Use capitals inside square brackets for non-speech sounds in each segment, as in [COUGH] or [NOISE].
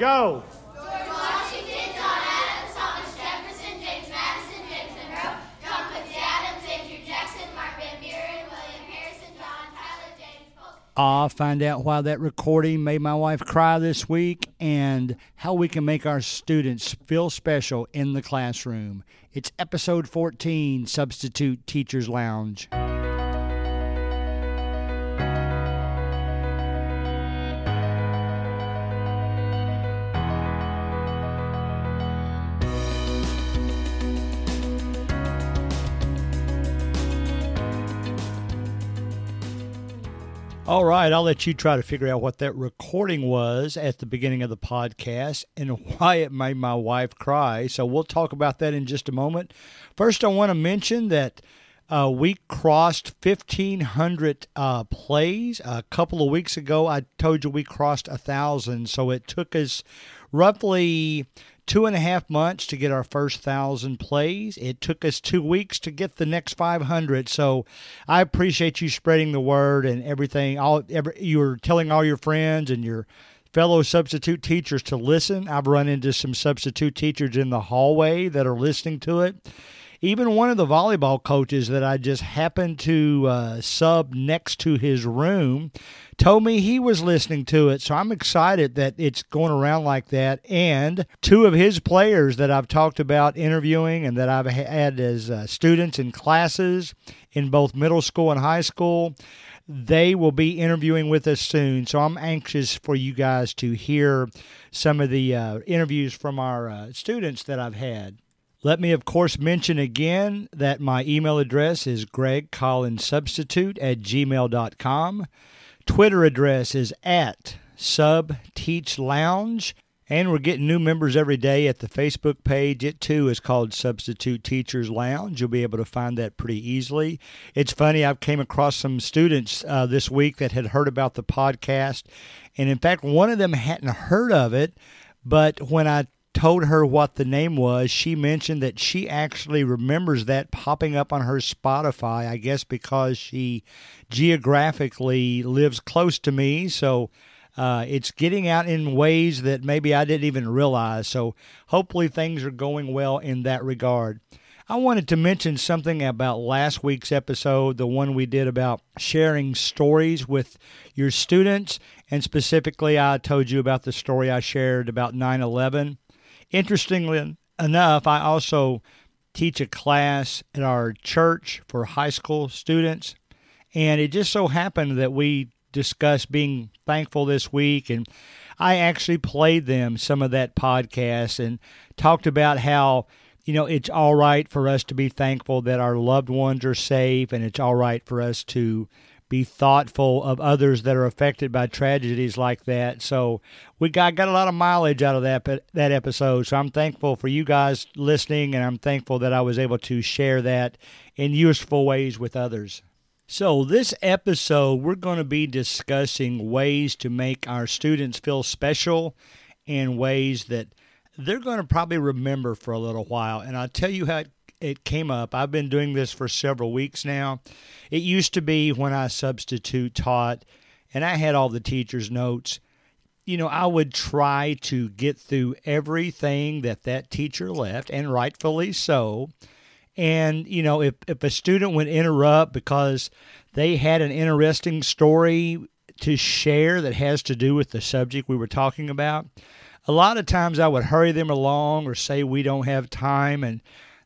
Go. I'll find out why that recording made my wife cry this week and how we can make our students feel special in the classroom. It's episode 14 Substitute Teachers Lounge. All right, I'll let you try to figure out what that recording was at the beginning of the podcast and [LAUGHS] why it made my wife cry. So we'll talk about that in just a moment. First, I want to mention that uh, we crossed 1,500 uh, plays. A couple of weeks ago, I told you we crossed a 1,000. So it took us roughly two and a half months to get our first thousand plays. It took us two weeks to get the next 500. So I appreciate you spreading the word and everything. All every, you're telling all your friends and your fellow substitute teachers to listen. I've run into some substitute teachers in the hallway that are listening to it. Even one of the volleyball coaches that I just happened to uh, sub next to his room told me he was listening to it. So I'm excited that it's going around like that. And two of his players that I've talked about interviewing and that I've had as uh, students in classes in both middle school and high school they will be interviewing with us soon. So I'm anxious for you guys to hear some of the uh, interviews from our uh, students that I've had. Let me, of course, mention again that my email address is gregcollinsubstitute at gmail.com. Twitter address is at subteachlounge. And we're getting new members every day at the Facebook page. It too is called Substitute Teachers Lounge. You'll be able to find that pretty easily. It's funny, I've came across some students uh, this week that had heard about the podcast. And in fact, one of them hadn't heard of it. But when I told her what the name was, she mentioned that she actually remembers that popping up on her Spotify, I guess because she geographically lives close to me. So uh, it's getting out in ways that maybe I didn't even realize. So hopefully things are going well in that regard. I wanted to mention something about last week's episode, the one we did about sharing stories with your students. And specifically, I told you about the story I shared about 9 11. Interestingly enough, I also teach a class at our church for high school students. And it just so happened that we discussed being thankful this week. And I actually played them some of that podcast and talked about how, you know, it's all right for us to be thankful that our loved ones are safe and it's all right for us to be thoughtful of others that are affected by tragedies like that. So we got got a lot of mileage out of that that episode. So I'm thankful for you guys listening, and I'm thankful that I was able to share that in useful ways with others. So, this episode, we're going to be discussing ways to make our students feel special and ways that they're going to probably remember for a little while. And I'll tell you how it, it came up. I've been doing this for several weeks now. It used to be when I substitute taught and I had all the teachers' notes. You know, I would try to get through everything that that teacher left, and rightfully so and, you know, if, if a student would interrupt because they had an interesting story to share that has to do with the subject we were talking about, a lot of times I would hurry them along or say we don't have time. And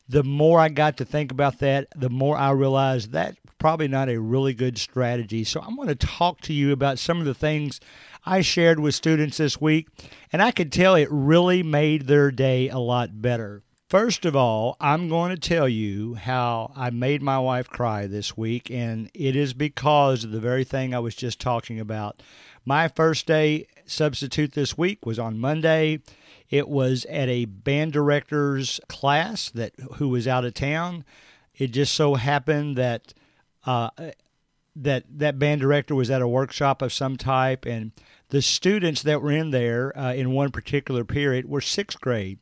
the more I got to think about that, the more I realized that probably not a really good strategy. So I'm going to talk to you about some of the things I shared with students this week, and I could tell it really made their day a lot better. First of all, I'm going to tell you how I made my wife cry this week, and it is because of the very thing I was just talking about. My first day substitute this week was on Monday. It was at a band director's class that who was out of town. It just so happened that uh, that that band director was at a workshop of some type, and the students that were in there uh, in one particular period were sixth grade.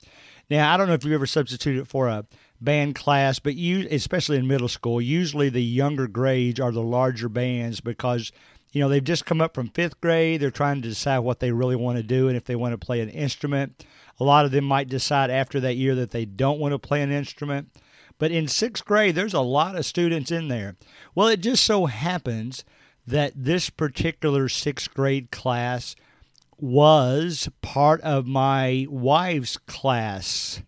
Now, I don't know if you ever substituted for a band class, but you, especially in middle school, usually the younger grades are the larger bands because you know, they've just come up from fifth grade. They're trying to decide what they really want to do and if they want to play an instrument. A lot of them might decide after that year that they don't want to play an instrument. But in sixth grade, there's a lot of students in there. Well, it just so happens that this particular sixth grade class was part of my wife's class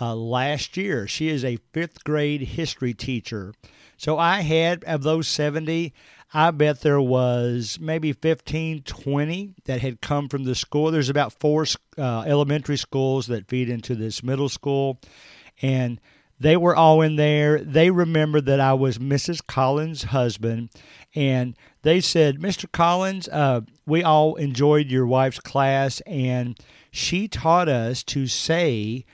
uh, last year. She is a fifth grade history teacher. So I had, of those 70, I bet there was maybe 15, 20 that had come from the school. There's about four uh, elementary schools that feed into this middle school. And they were all in there. They remembered that I was Mrs. Collins' husband. And they said, Mr. Collins, uh, we all enjoyed your wife's class, and she taught us to say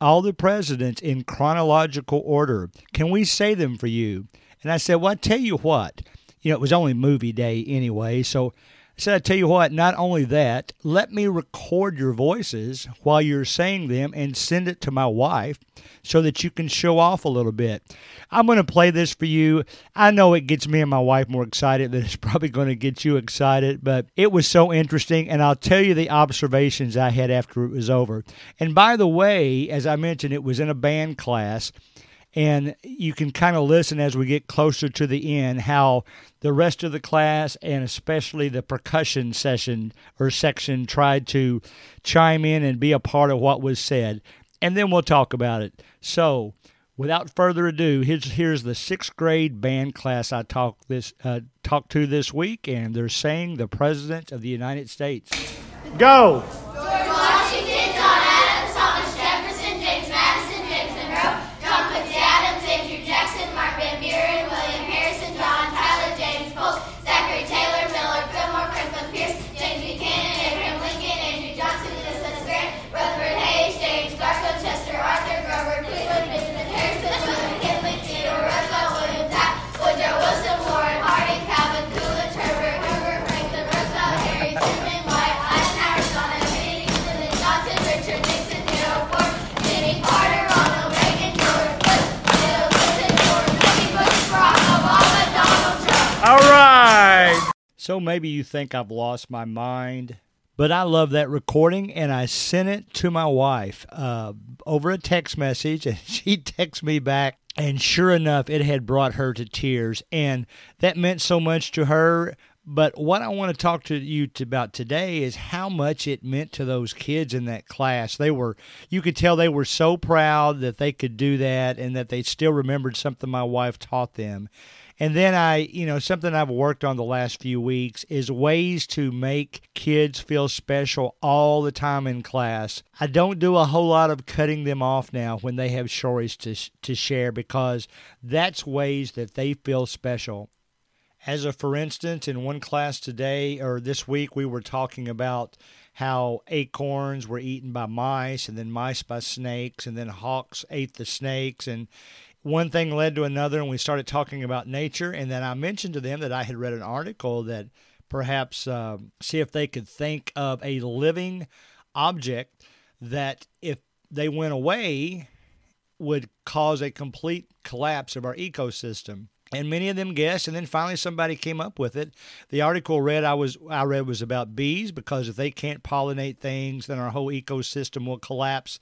all the presidents in chronological order. Can we say them for you? And I said, Well, I tell you what, you know, it was only movie day anyway. So I said, I tell you what, not only that, let me record your voices while you're saying them and send it to my wife so that you can show off a little bit. I'm going to play this for you. I know it gets me and my wife more excited than [LAUGHS] it's probably going to get you excited, but it was so interesting. And I'll tell you the observations I had after it was over. And by the way, as I mentioned, it was in a band class and you can kind of listen as we get closer to the end how the rest of the class and especially the percussion session or section tried to chime in and be a part of what was said. And then we'll talk about it. So without further ado here's here's the sixth grade band class i talked this uh, talked to this week and they're saying the president of the united states. Go So maybe you think I've lost my mind, but I love that recording and I sent it to my wife uh, over a text message, and [LAUGHS] she texted me back. And sure enough, it had brought her to tears, and that meant so much to her. But what I want to talk to you about today is how much it meant to those kids in that class. They were, you could tell they were so proud that they could do that and that they still remembered something my wife taught them. And then I, you know, something I've worked on the last few weeks is ways to make kids feel special all the time in class. I don't do a whole lot of cutting them off now when they have stories to to share because that's ways that they feel special. As a for instance, in one class today or this week, we were talking about how acorns were eaten by mice and then mice by snakes and then hawks ate the snakes and one thing led to another and we started talking about nature. And then i mentioned to them that i had read an article that perhaps uh, see if they could think of a living object that if they went away would cause a complete collapse of our ecosystem. And many of them guessed and then finally somebody came up with it. The article read i was i read was about bees because if they can't pollinate things then our whole ecosystem will collapse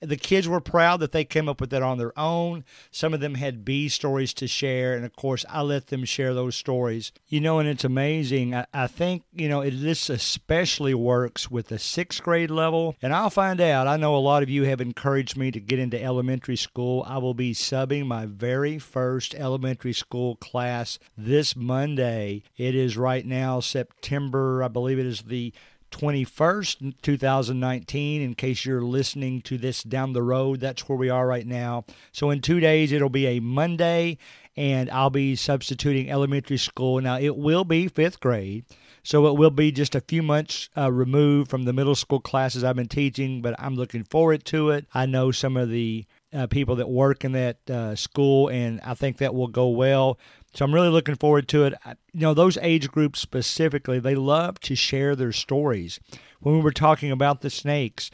the kids were proud that they came up with that on their own. Some of them had bee stories to share, and of course, I let them share those stories. You know, and it's amazing. I, I think, you know, it, this especially works with the sixth grade level, and I'll find out. I know a lot of you have encouraged me to get into elementary school. I will be subbing my very first elementary school class this Monday. It is right now September, I believe it is the 21st, 2019. In case you're listening to this down the road, that's where we are right now. So, in two days, it'll be a Monday, and I'll be substituting elementary school. Now, it will be fifth grade. So it will be just a few months uh, removed from the middle school classes I've been teaching, but I'm looking forward to it. I know some of the uh, people that work in that uh, school, and I think that will go well. So I'm really looking forward to it. You know, those age groups specifically, they love to share their stories. When we were talking about the snakes,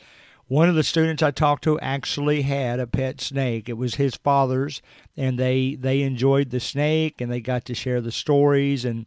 one of the students I talked to actually had a pet snake. It was his father's, and they they enjoyed the snake and they got to share the stories and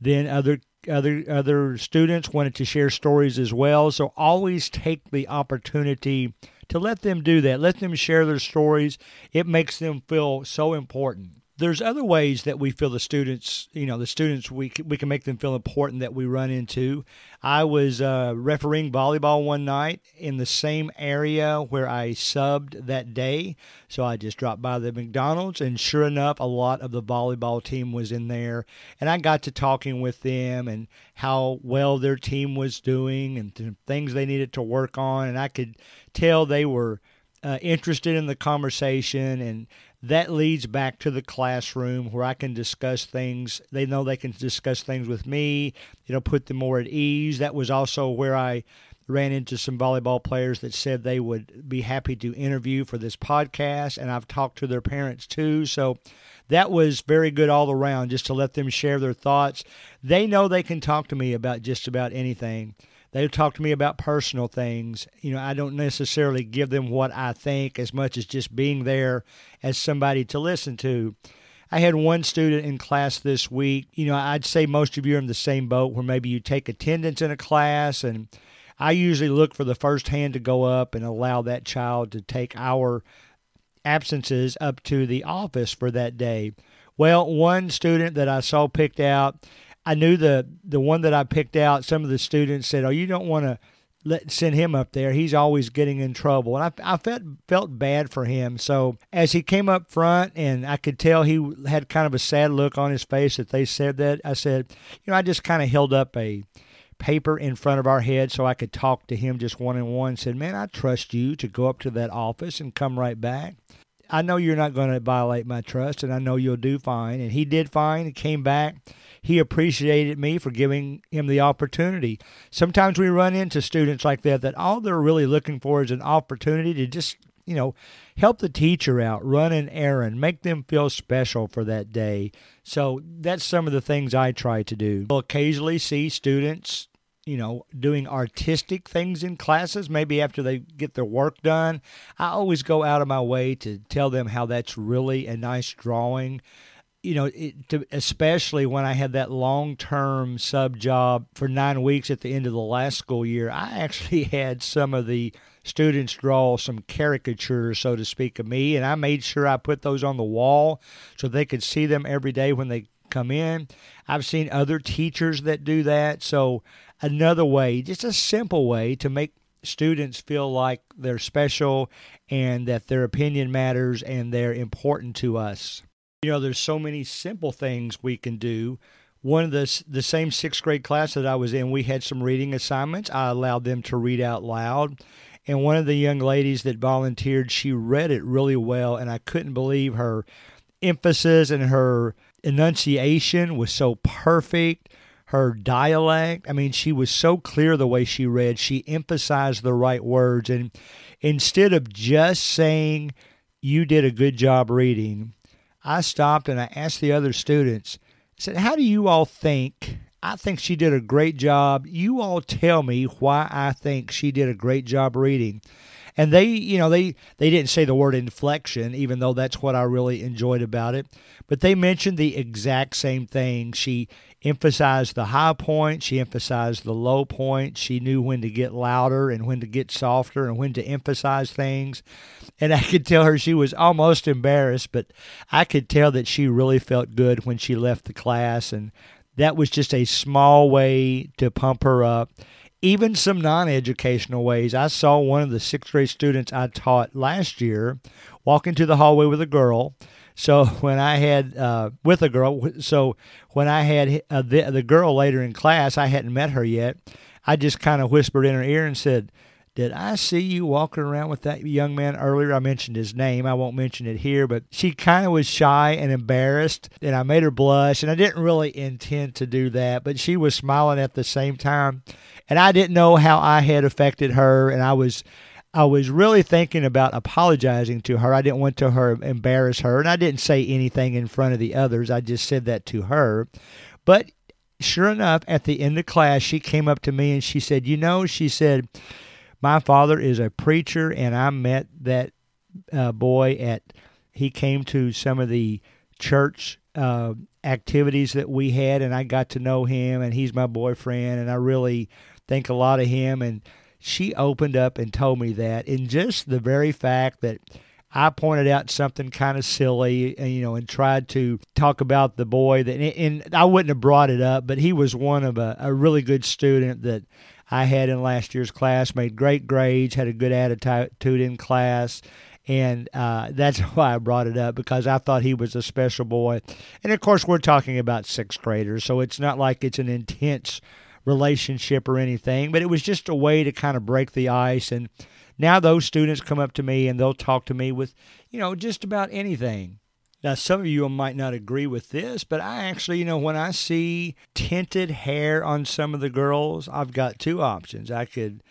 Then other other other students wanted to share stories as well. So always take the opportunity to let them do that. Let them share their stories. It makes them feel so important there's other ways that we feel the students, you know, the students we we can make them feel important that we run into. I was uh, refereeing volleyball one night in the same area where I subbed that day, so I just dropped by the McDonald's, and sure enough, a lot of the volleyball team was in there, and I got to talking with them and how well their team was doing and things they needed to work on, and I could tell they were. Uh, interested in the conversation and that leads back to the classroom where I can discuss things. They know they can discuss things with me, you know, put them more at ease. That was also where I ran into some volleyball players that said they would be happy to interview for this podcast, and I've talked to their parents too. So that was very good all around just to let them share their thoughts. They know they can talk to me about just about anything. They talk to me about personal things. You know, I don't necessarily give them what I think as much as just being there as somebody to listen to. I had one student in class this week. You know, I'd say most of you are in the same boat where maybe you take attendance in a class, and I usually look for the first hand to go up and allow that child to take our absences up to the office for that day. Well, one student that I saw picked out, I knew the the one that I picked out. Some of the students said, "Oh, you don't want to." let send him up there. He's always getting in trouble, and I, I felt felt bad for him. So as he came up front, and I could tell he had kind of a sad look on his face that they said that. I said, you know, I just kind of held up a paper in front of our head so I could talk to him just one on one. Said, man, I trust you to go up to that office and come right back. I know you're not going to violate my trust, and I know you'll do fine. And he did fine and came back he appreciated me for giving him the opportunity. Sometimes we run into students like that that all they're really looking for is an opportunity to just, you know, help the teacher out, run an errand, make them feel special for that day. So that's some of the things I try to do. We'll occasionally see students you know, doing artistic things in classes, maybe after they get their work done. I always go out of my way to tell them how that's really a nice drawing you know, it, to, especially when I had that long term sub job for nine weeks at the end of the last school year, I actually [LAUGHS] had some of the students draw some caricatures, so to speak, of me, and I made sure I put those on the wall so they could see them every day when they come in. I've seen other teachers that do that. So, another way, just a simple way to make students feel like they're special and that their opinion matters and they're important to us. You know, there's so many simple things we can do. One of the the same sixth grade class that I was in, we had some reading assignments. I allowed them to read out loud, and one of the young ladies that volunteered, she read it really well, and I couldn't believe her emphasis and her enunciation was so perfect. Her dialect, I mean, she was so clear the way she read. She emphasized the right words, and instead of just saying, "You did a good job reading," I stopped and I asked the other students, I said, How do you all think? I think she did a great job. You all tell me why I think she did a great job reading. And they, you know, they they didn't say the word inflection, even though that's what I really enjoyed about it. But they mentioned the exact same thing. She emphasized the high point, she emphasized the low point. She knew when to get louder and when to get softer and when to emphasize things. And I could tell her she was almost embarrassed, but I could tell that she really felt good when she left the class. And that was just a small way to pump her up. Even some non educational ways. I saw one of the sixth grade students I taught last year walk into the hallway with a girl so [LAUGHS] when I had uh, with a girl, so when I had uh, the the girl later in class, I hadn't met her yet. I just kind of whispered in her ear and said, "Did I see you walking around with that young man earlier?" I mentioned his name. I won't mention it here, but she kind of was shy and embarrassed, and I made her blush. And I didn't really intend to do that, but she was smiling at the same time, and I didn't know how I had affected her, and I was I was really thinking about apologizing to her. I didn't want to her embarrass her, and I didn't say anything in front of the others. I just said that to her. But sure enough, at the end of class, she came up to me and she said, "You know," she said, "my father is a preacher, and I met that uh, boy at. He came to some of the church." Uh, activities that we had, and I got to know him, and he's my boyfriend, and I really think a lot of him. And she opened up and told me that, in just the very fact that I pointed out something kind of silly, and, you know, and tried to talk about the boy that, and I wouldn't have brought it up, but he was one of a, a really good student that I had in last year's class, made great grades, had a good attitude in class. And uh, that's [LAUGHS] why I brought it up because I thought he was a special boy. And of course, we're talking about sixth graders, so it's not like it's an intense relationship or anything, but it was just a way to kind of break the ice and now those students come up to me and they'll talk to me with, you know, just about anything. Now, some of you might not agree with this, but I actually, you know, when I see tinted hair on some of the girls, I've got two options. I could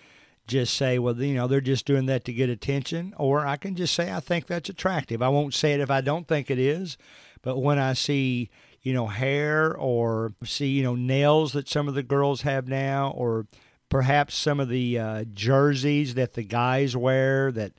just say, well, you know, they're just doing that to get attention, or I can just say, I think that's attractive. I won't say it if I don't think it is, but when I see, you know, hair or see, you know, nails that some of the girls have now, or perhaps some of the uh, jerseys that the guys wear that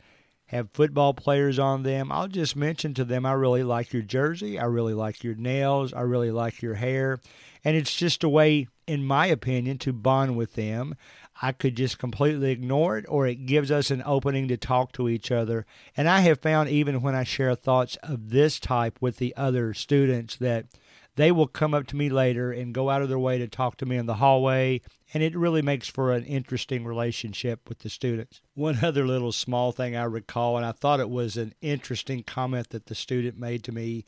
have football players on them. I'll just mention to them, I really like your jersey. I really like your nails. I really like your hair. And it's just a way, in my opinion, to bond with them. I could just completely ignore it, or it gives us an opening to talk to each other. And I have found, even when I share thoughts of this type with the other students, that they will come up to me later and go out of their way to talk to me in the hallway and it really makes for an interesting relationship with the students. One [LAUGHS] other little small thing I recall, and I thought it was an interesting comment that the student made to me.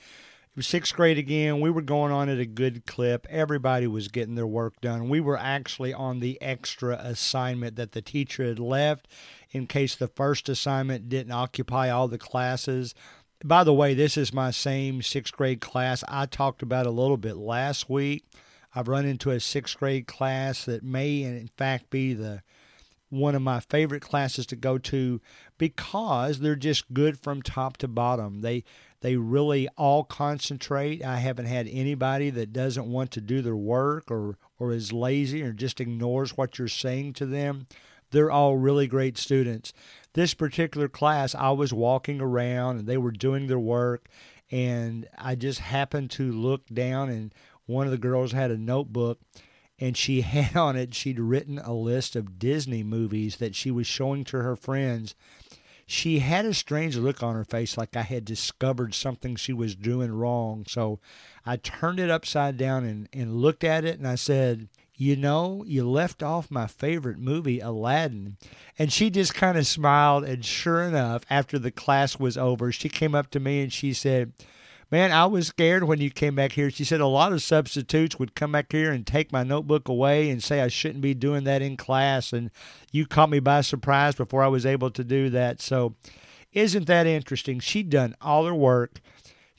It was sixth grade again. We were going on at a good clip. Everybody was getting their work done. We were actually on the extra assignment that the teacher had left in case the first assignment didn't occupy all the classes. By the way, this is my same sixth grade class I talked about a little bit last week. I've run into a sixth grade class that may, in fact, be the one of my favorite classes to go to because they're just good from top to bottom. They they really all concentrate. I haven't had anybody that doesn't want to do their work or or is lazy or just ignores what you're saying to them. They're all really great students. This particular class, I was walking around and they were doing their work and I just happened to look down and one of the girls had a notebook and she [LAUGHS] had on it she'd written a list of Disney movies that she was showing to her friends. She had a strange look on her face like I had discovered something she was doing wrong. So I turned it upside down and, and looked at it and I said, You know, you left off my favorite movie, Aladdin. And she just kind of smiled. And sure enough, after the class was over, she came up to me and she said, man, I was scared when you came back here. She said a lot of substitutes would come back here and take my notebook away and say I shouldn't be doing that in class. And you caught me by surprise before I was able to do that. So, isn't that interesting? She'd done all her work.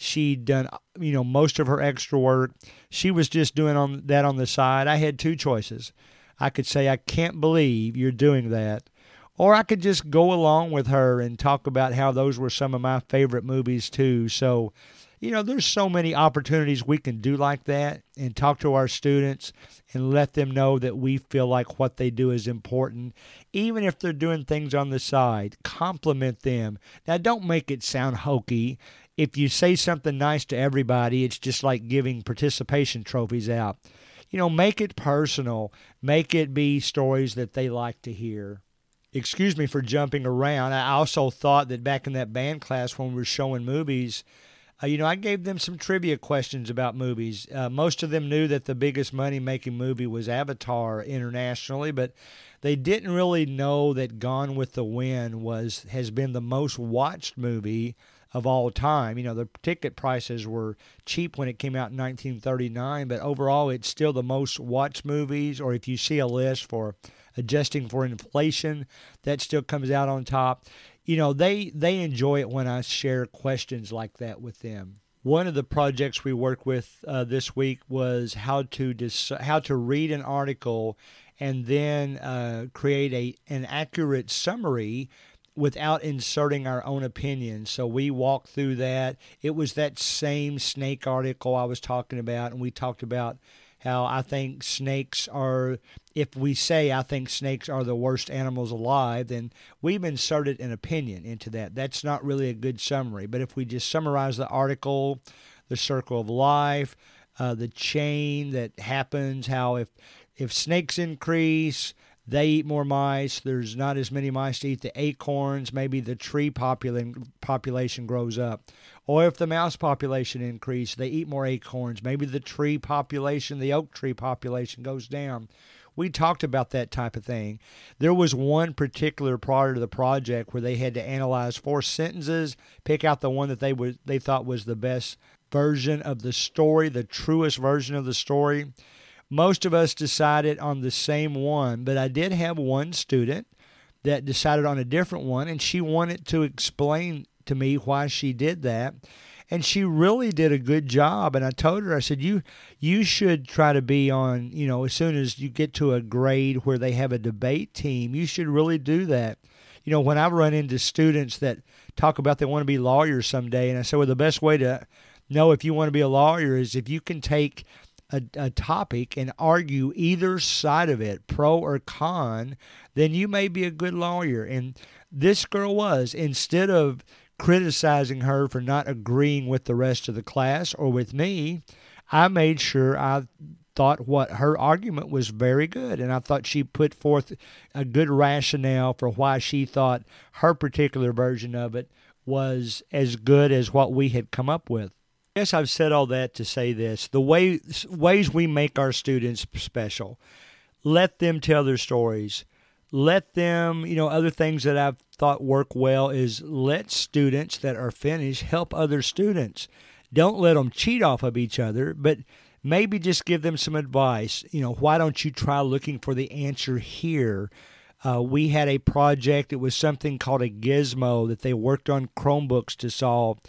She'd done, you know, most of her extra work. She was just doing on that on the side. I had two choices. I could say, I can't believe you're doing that. Or I could just go along with her and talk about how those were some of my favorite movies too. So you know, there's so many opportunities we can do like that and talk to our students and let them know that we feel like what they do is important. Even if they're doing things on the side, compliment them. Now, don't make it sound hokey. If you say something nice to everybody, it's just like giving participation trophies out. You know, make it personal, make it be stories that they like to hear excuse me for jumping around. I also thought that back in that band class when we were showing movies, uh, you know, I gave them some trivia questions about movies. Uh, most of them knew that the biggest money making movie was Avatar internationally, but they didn't really know that Gone with the Wind was has been the most watched movie of all time. You know, the ticket prices were cheap when it came out in 1939, but overall it's still the most watched movies or if you see a list for adjusting for inflation, that still comes out on top you know they they enjoy it when I share questions like that with them. One of the projects we worked with uh, this week was how to dis- how to read an article and then uh, create a an accurate summary without inserting our own opinion. So we walked through that. It was that same snake article I was talking about, and we talked about how I think snakes are, if we say I think snakes are the worst animals alive, then we've inserted an opinion into that. That's not really a good summary. But if we just summarize the article, the circle of life, uh, the chain that happens. How if if snakes increase, they eat more mice. There's not as many mice to eat the acorns. Maybe the tree popula- population grows up. Or if the mouse population increase, they eat more acorns. Maybe the tree population, the oak tree population goes down. We talked about that type of thing. There was one particular part of the project where they had to analyze four sentences, pick out the one that they would they thought was the best version of the story, the truest version of the story. Most of us decided on the same one, but I did have one student that decided on a different one, and she wanted to explain to me why she did that. And she really did a good job. And I told her, I said, you you should try to be on, you know, as soon as you get to a grade where they have a debate team, you should really do that. You know, when I run into students that talk about they want to be lawyers someday, and I say, well, the best way to know if you want to be a lawyer is if you can take a, a topic and argue either side of it, pro or con, then you may be a good lawyer. And this girl was. Instead of criticizing her for not agreeing with the rest of the class or with me, I made sure I thought what her argument was very good. And I thought she put forth a good rationale for why she thought her particular version of it was as good as what we had come up with. Yes, I've said all that to say this. The way ways we make our students special. Let them tell their stories. Let them, you know, other things that I've thought work well is let students that are finished help other students. Don't let them cheat off of each other, but maybe just give them some advice. You know, why don't you try looking for the answer here? Uh, we had a project, it was something called a gizmo that they worked on Chromebooks to solve.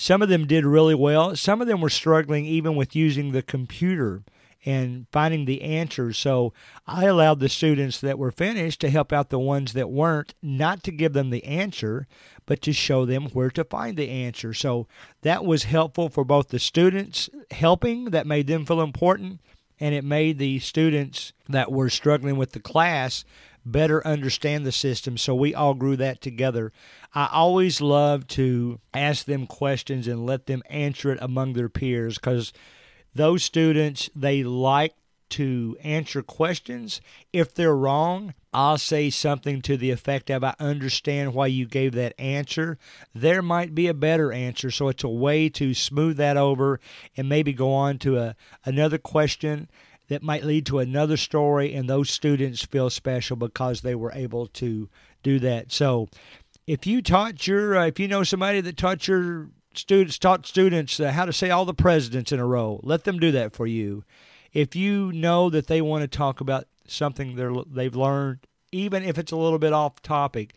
Some of them did really well. Some of them were struggling even with using the computer and finding the answers. So I allowed the students that were finished to help out the ones that weren't, not to give them the answer, but to show them where to find the answer. So that was helpful for both the students helping, that made them feel important, and it made the students that were struggling with the class better understand the system. So we all grew that together. I always love to ask them questions and let them answer it among their peers because those students, they like to answer questions. If they're wrong, I'll say something to the effect of, I understand why you gave that answer. There might be a better answer. So it's a way to smooth that over and maybe go on to a, another question that might lead to another story, and those students feel special because they were able to do that. So, if you taught your, uh, if you know somebody that taught your students, taught students uh, how to say all the presidents in a row, let them do that for you. If you know that they want to talk about something they're, they've learned, even if it's a little bit off topic,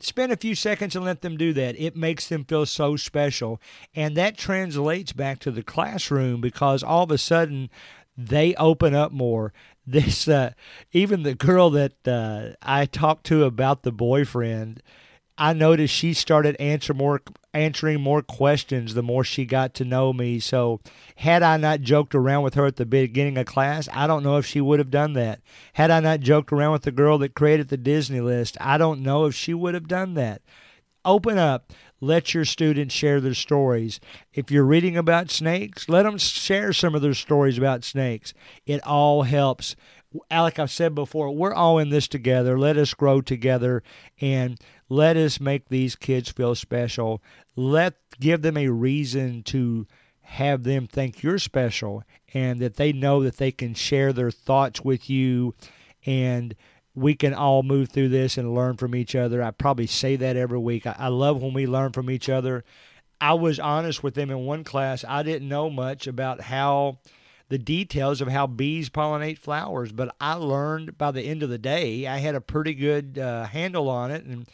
spend a few seconds and let them do that. It makes them feel so special. And that translates back to the classroom because all of a sudden they open up more. [LAUGHS] This uh, even the girl that uh, I talked to about the boyfriend, I noticed she started answer more answering more questions the more she got to know me. So had I not joked around with her at the beginning of class, I don't know if she would have done that. Had I not joked around with the girl that created the Disney list, I don't know if she would have done that. Open up. Let your students share their stories. If you're reading about snakes, let them share some of their stories about snakes. It all helps. Like I've said before, we're all in this together. Let us grow together and let us make these kids feel special. Let give them a reason to have them think you're special and that they know that they can share their thoughts with you and we can all move through this and learn from each other. I probably say that every week. I, I, love when we learn from each other. I was honest with them in one class. I didn't know much about how the details of how bees pollinate flowers, but I learned by the end of the day. I had a pretty good uh, handle on it, and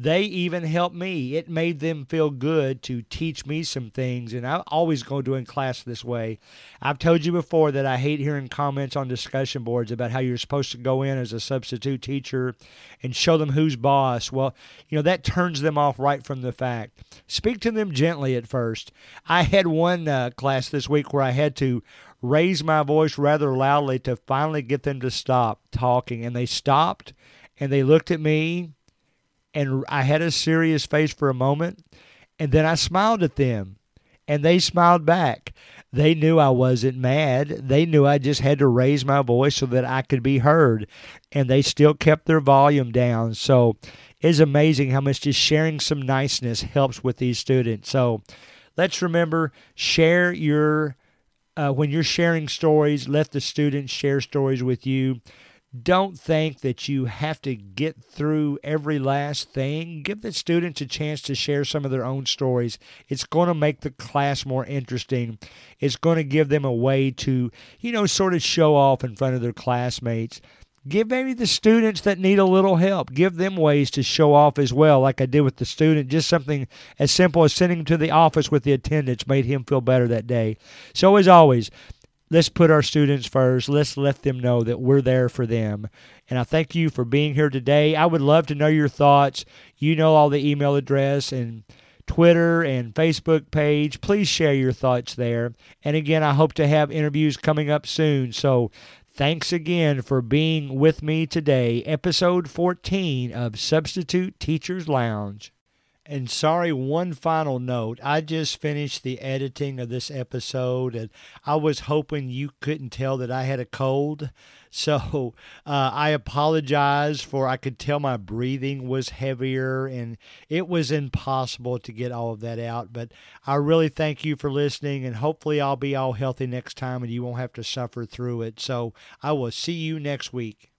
they even helped me. It made them feel good to teach me some things, and I always go to in class this way. I've told you before that I hate hearing comments on discussion boards about how you're supposed to go in as a substitute teacher and show them who's boss. Well, you know, that turns them off right from the fact. Speak to them gently at first. I had one uh, class this week where I had to raise my voice rather loudly to finally get them to stop talking, and they stopped and they looked at me and I had a serious face for a moment, and then I smiled at them, and they smiled back. They knew I wasn't mad. They knew I just had to raise my voice so that I could be heard. And they still kept their volume down. So it's amazing how much just sharing some niceness helps with these students. So let's remember share your uh, when you're sharing stories, let the students share stories with you. Don't think that you have to get through every last thing. Give the students a chance to share some of their own stories. It's going to make the class more interesting. It's going to give them a way to, you know, sort of show off in front of their classmates. Give maybe the students that need a little help, give them ways to show off as well, like I did with the student. Just something as simple as sending him to the office with the attendance made him feel better that day. So, as always, let's put our students first. Let's let them know that we're there for them. And I thank you for being here today. I would love to know your thoughts. You know all the email address and Twitter and Facebook page. Please share your thoughts there. And again, I hope to have interviews coming up soon. So Thanks again for being with me today, episode 14 of Substitute Teachers Lounge. And sorry, one final note. I just finished the editing of this episode, and I was hoping you couldn't tell that I had a cold. [LAUGHS] So uh, I apologize for I could tell my breathing was heavier and it was impossible to get all of that out. But I really thank you for listening and hopefully I'll be all healthy next time and you won't have to suffer through it. So I will see you next week.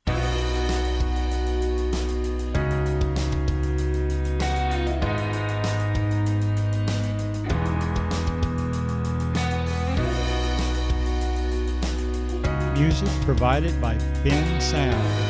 Music provided by Bensound.